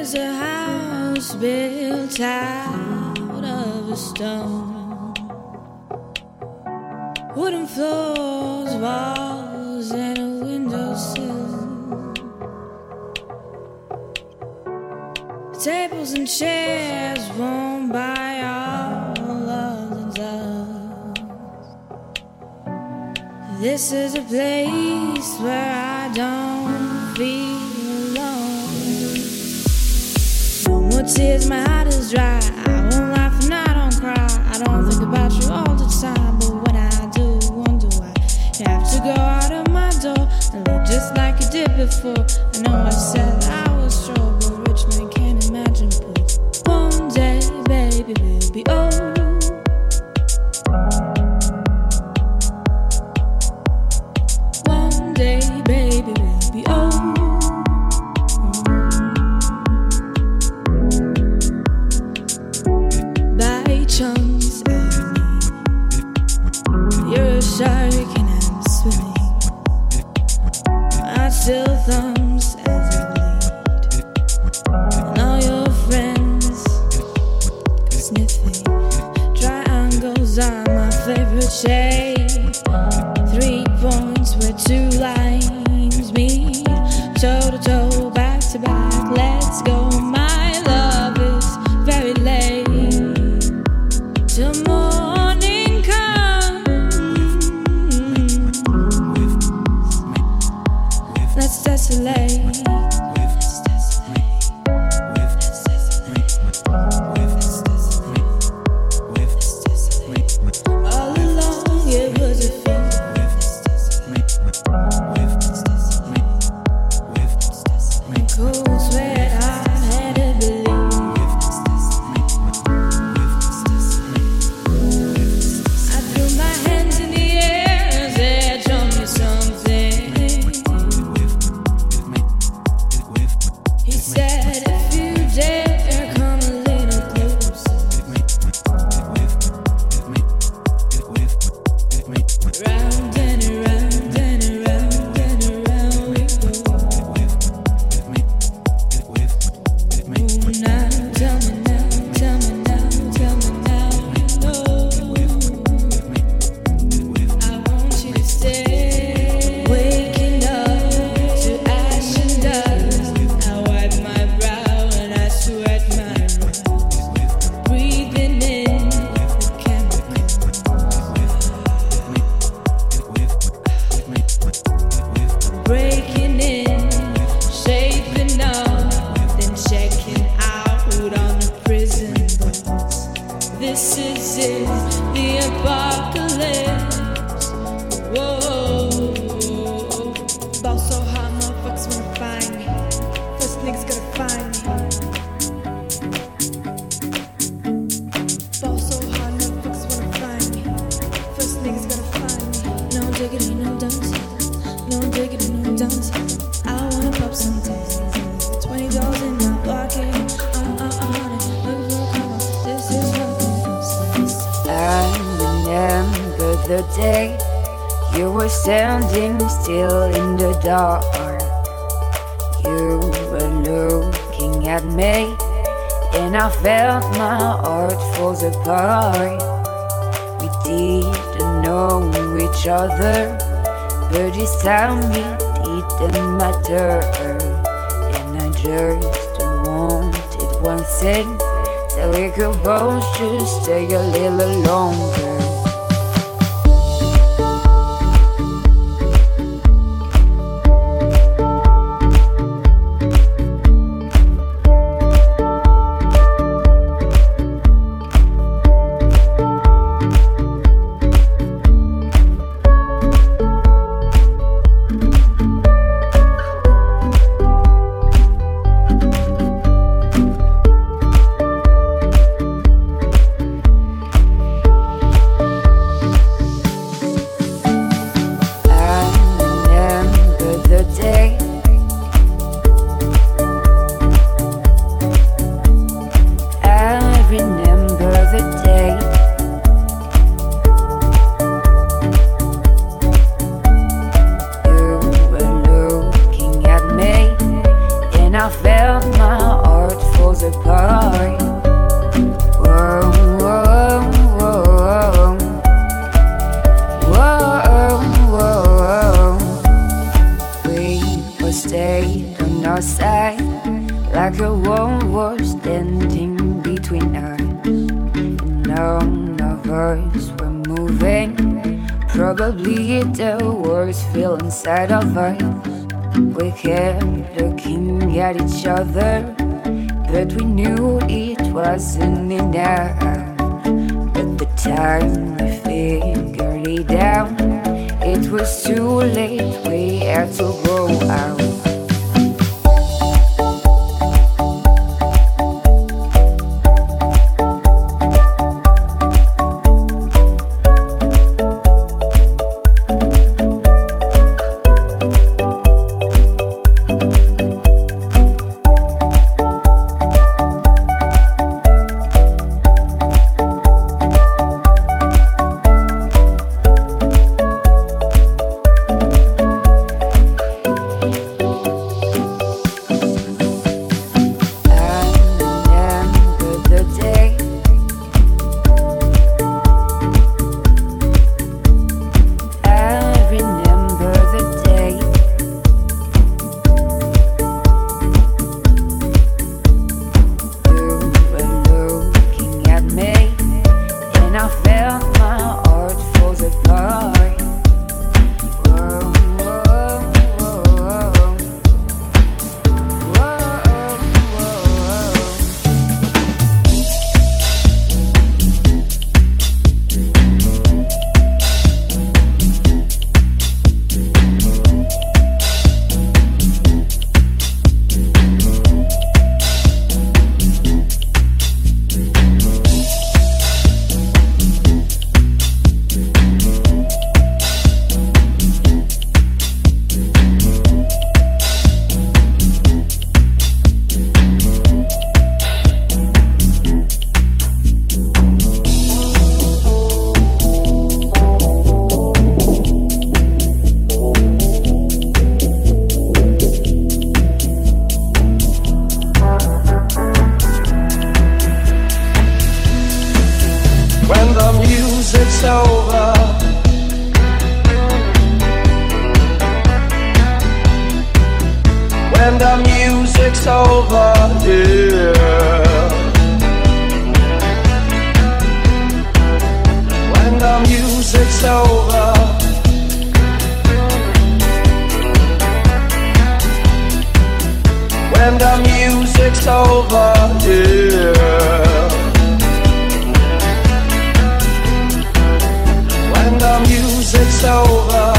is a house built out of stone. Wooden floors, walls, and a windowsill. Tables and chairs worn by all of themselves. This is a place where I don't. with tears, my heart is dry. I won't laugh and I don't cry. I don't think about you all the time, but when I do, wonder why you have to go out of my door and look just like you did before. I know I said. Like a wall was standing between us. And none of us were moving. Probably the words feel inside of us. We kept looking at each other, but we knew it wasn't enough. At the time we figured it out, it was too late. We had to go out. When the music's over, yeah. When the music's over.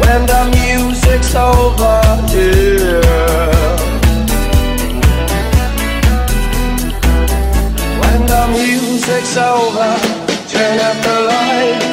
When the music's over, yeah. takes over. Turn out the light.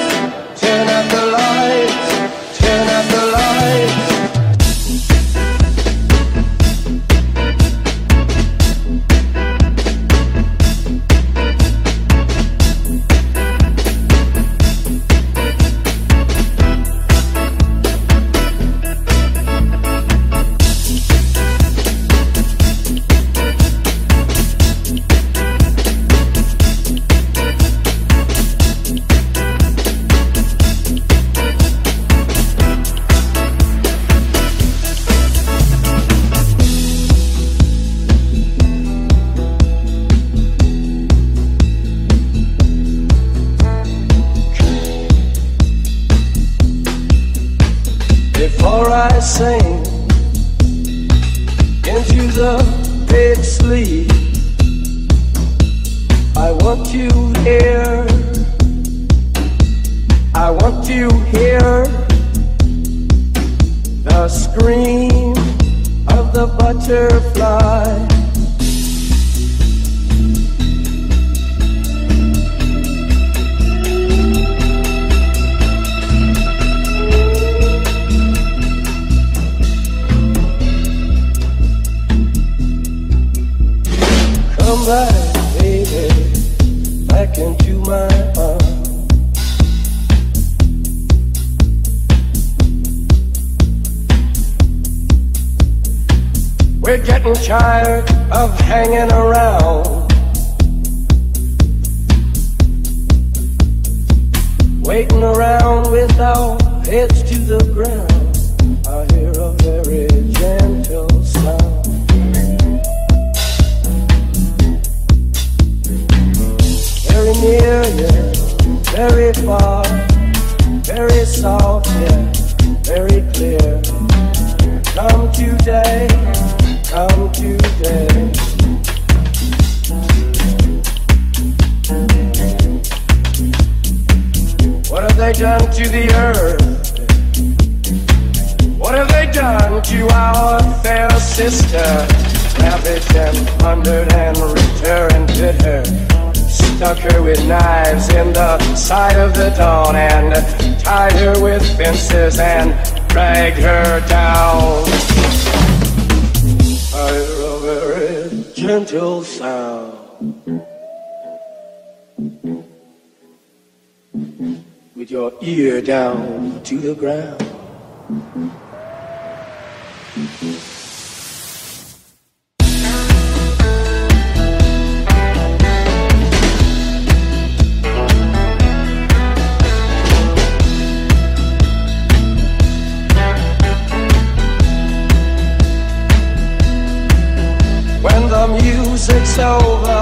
Done to the earth? What have they done to our fair sister? Ravished and plundered and and bit her. Stuck her with knives in the side of the dawn and tied her with fences and dragged her down. I a very gentle sound. With your ear down to the ground. When the music's over.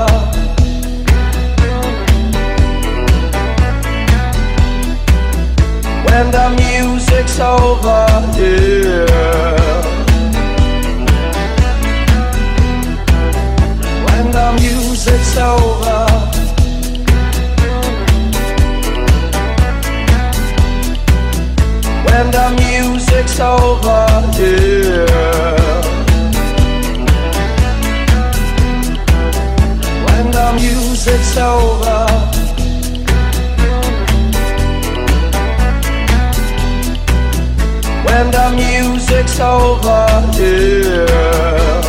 Over, yeah. When the music's over. When the music's over, yeah. When the music's over. When the music's over, yeah.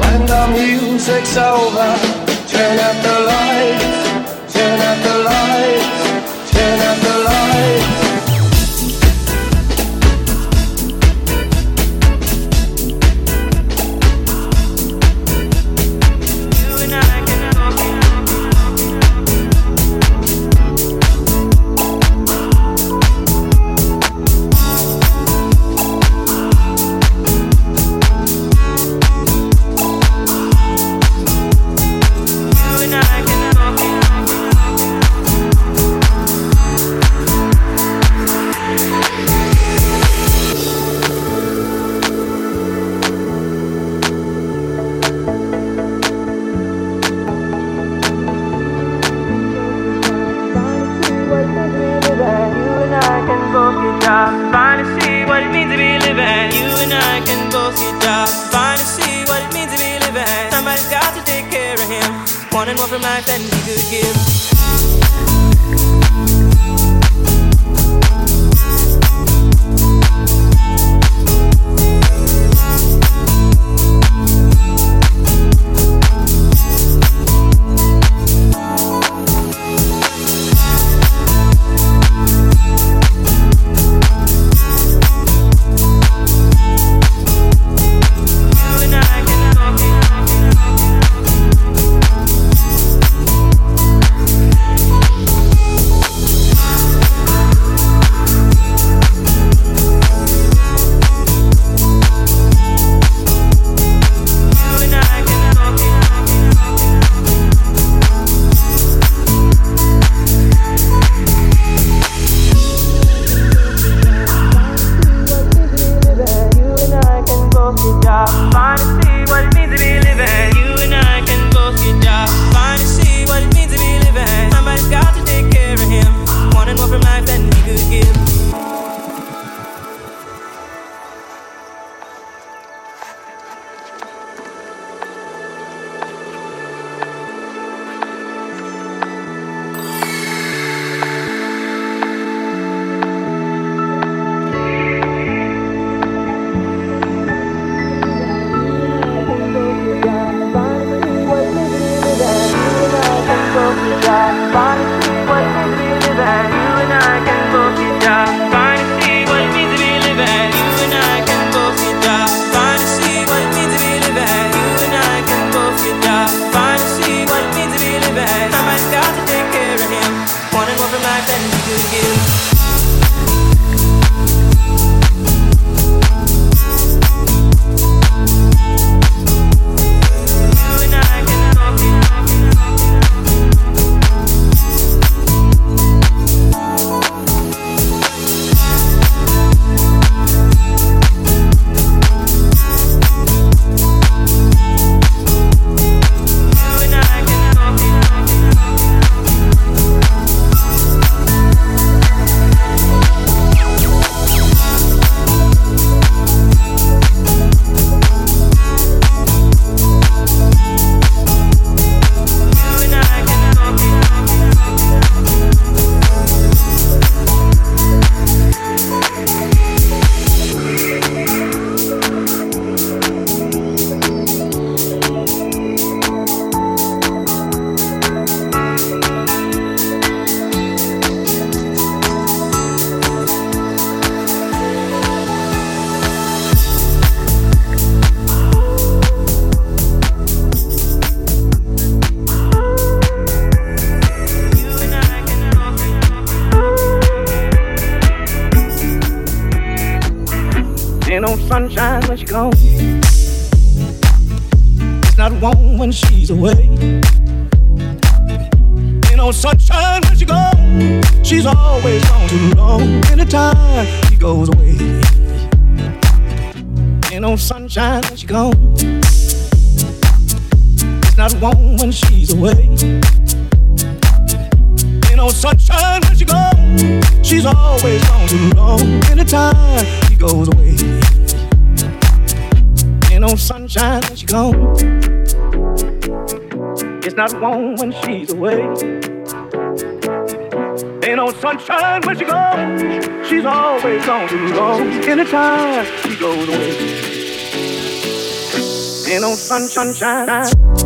When the music's over, turn up the lights, Life than he could give. shine when she gone. It's not warm when she's away. Ain't no sunshine when she gone. She's always gone too long. Anytime she goes away. Ain't no sunshine when she gone. It's not warm when she's away. Ain't no sunshine when she goes. She's always gone too long. Anytime she goes away ain't no sunshine.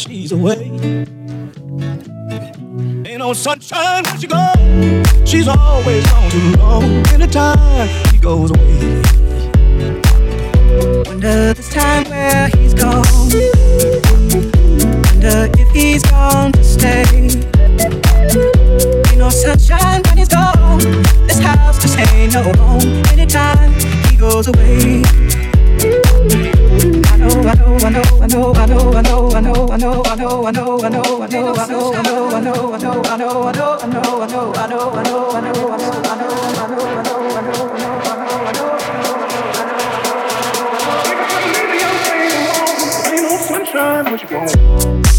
she's away. Ain't no sunshine when she goes. She's always gone too long. Anytime time what you want.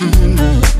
Wonder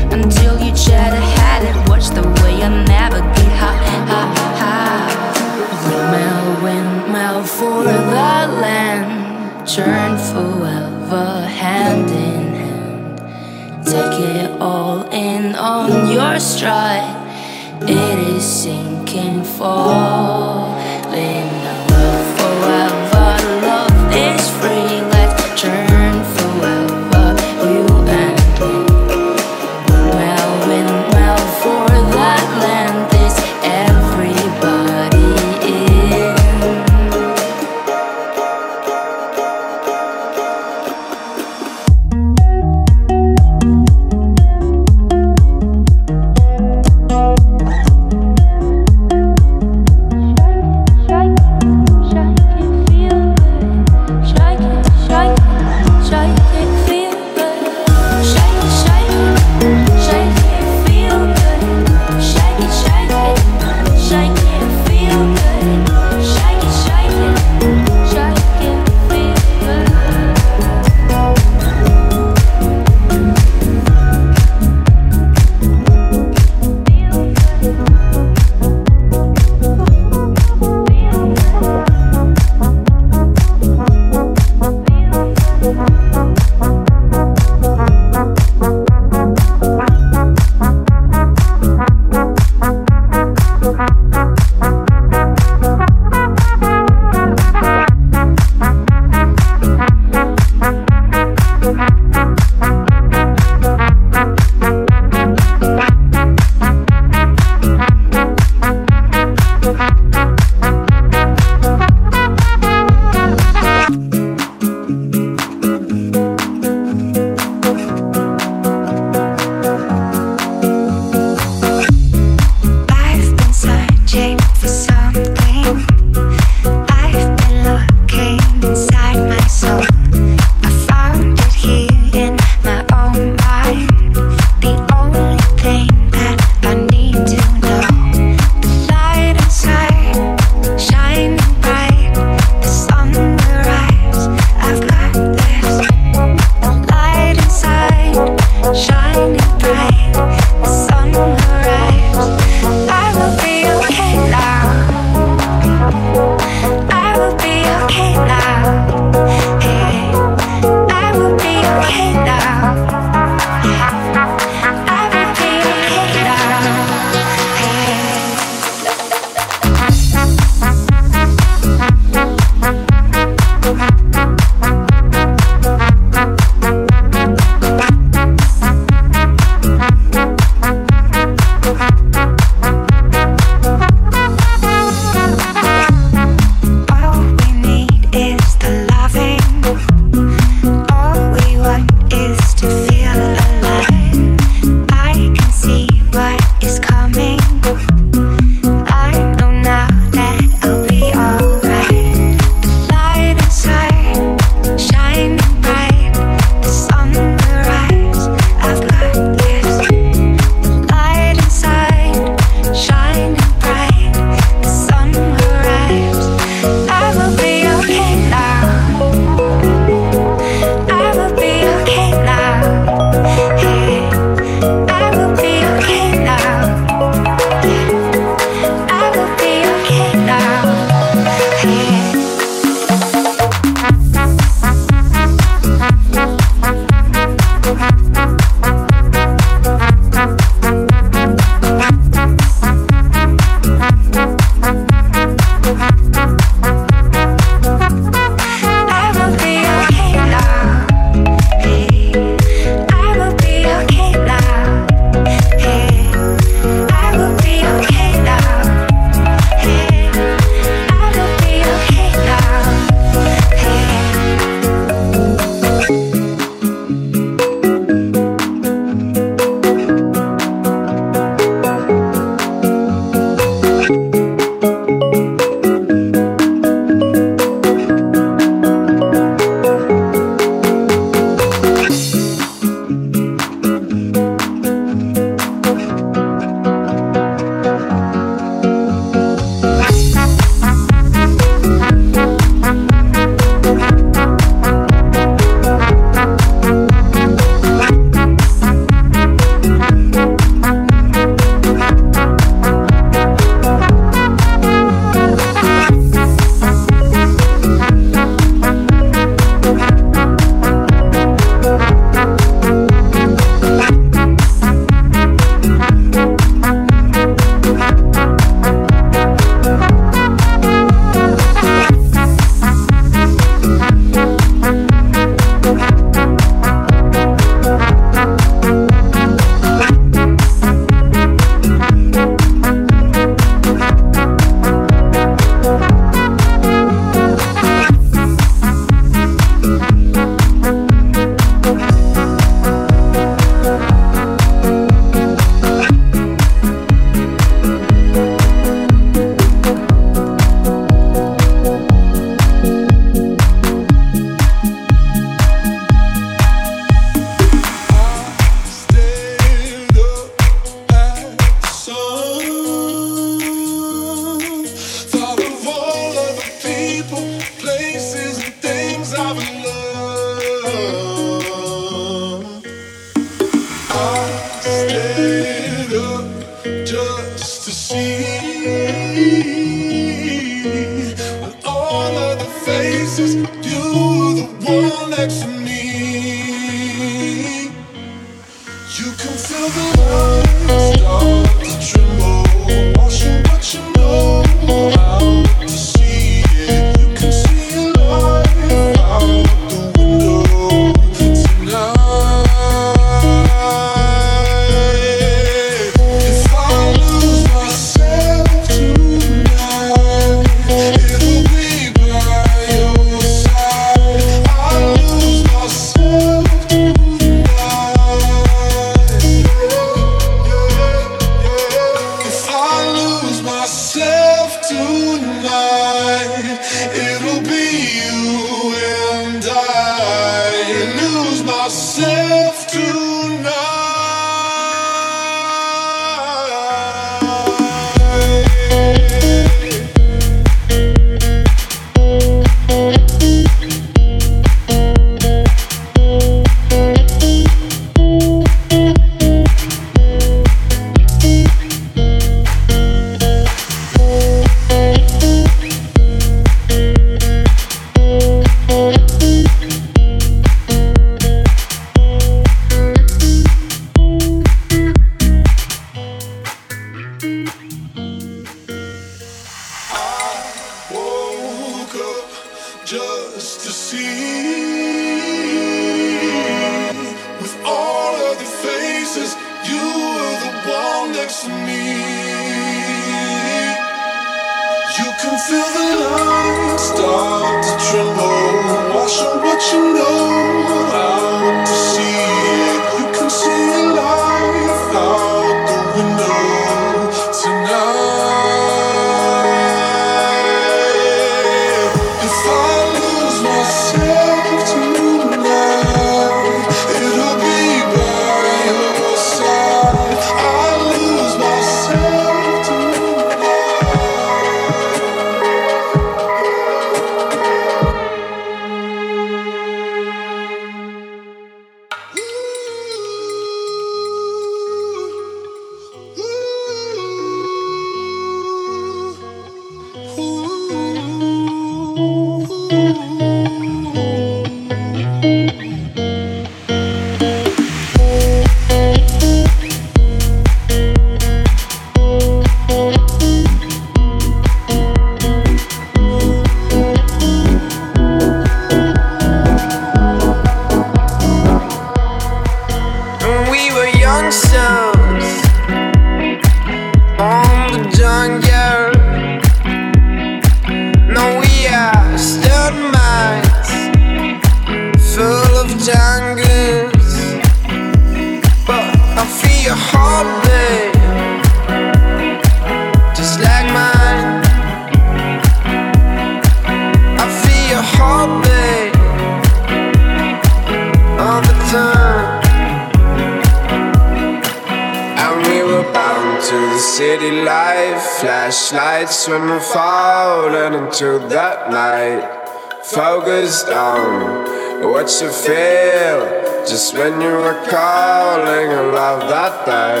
what you feel just when you were calling and love that day.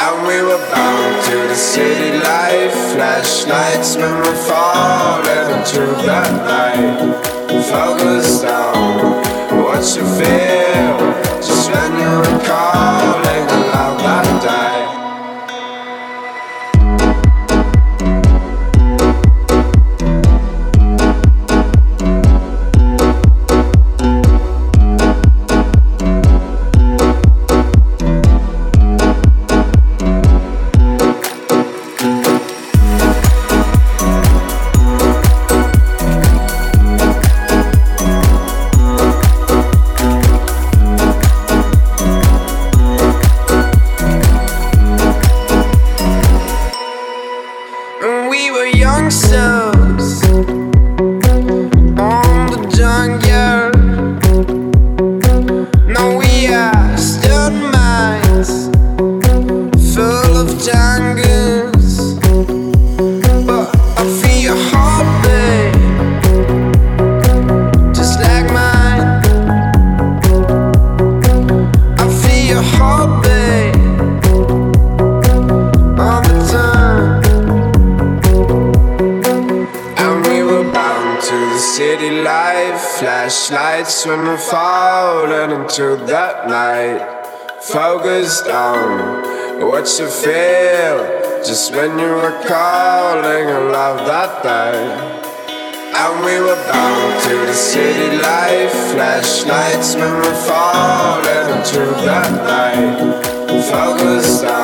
And we were bound to the city life, flashlights when we falling into that night. Focus down. what you feel just when you were calling. What you feel just when you were calling a love that day. And we were bound to the city life. Flashlights when we're falling into that night. Focused on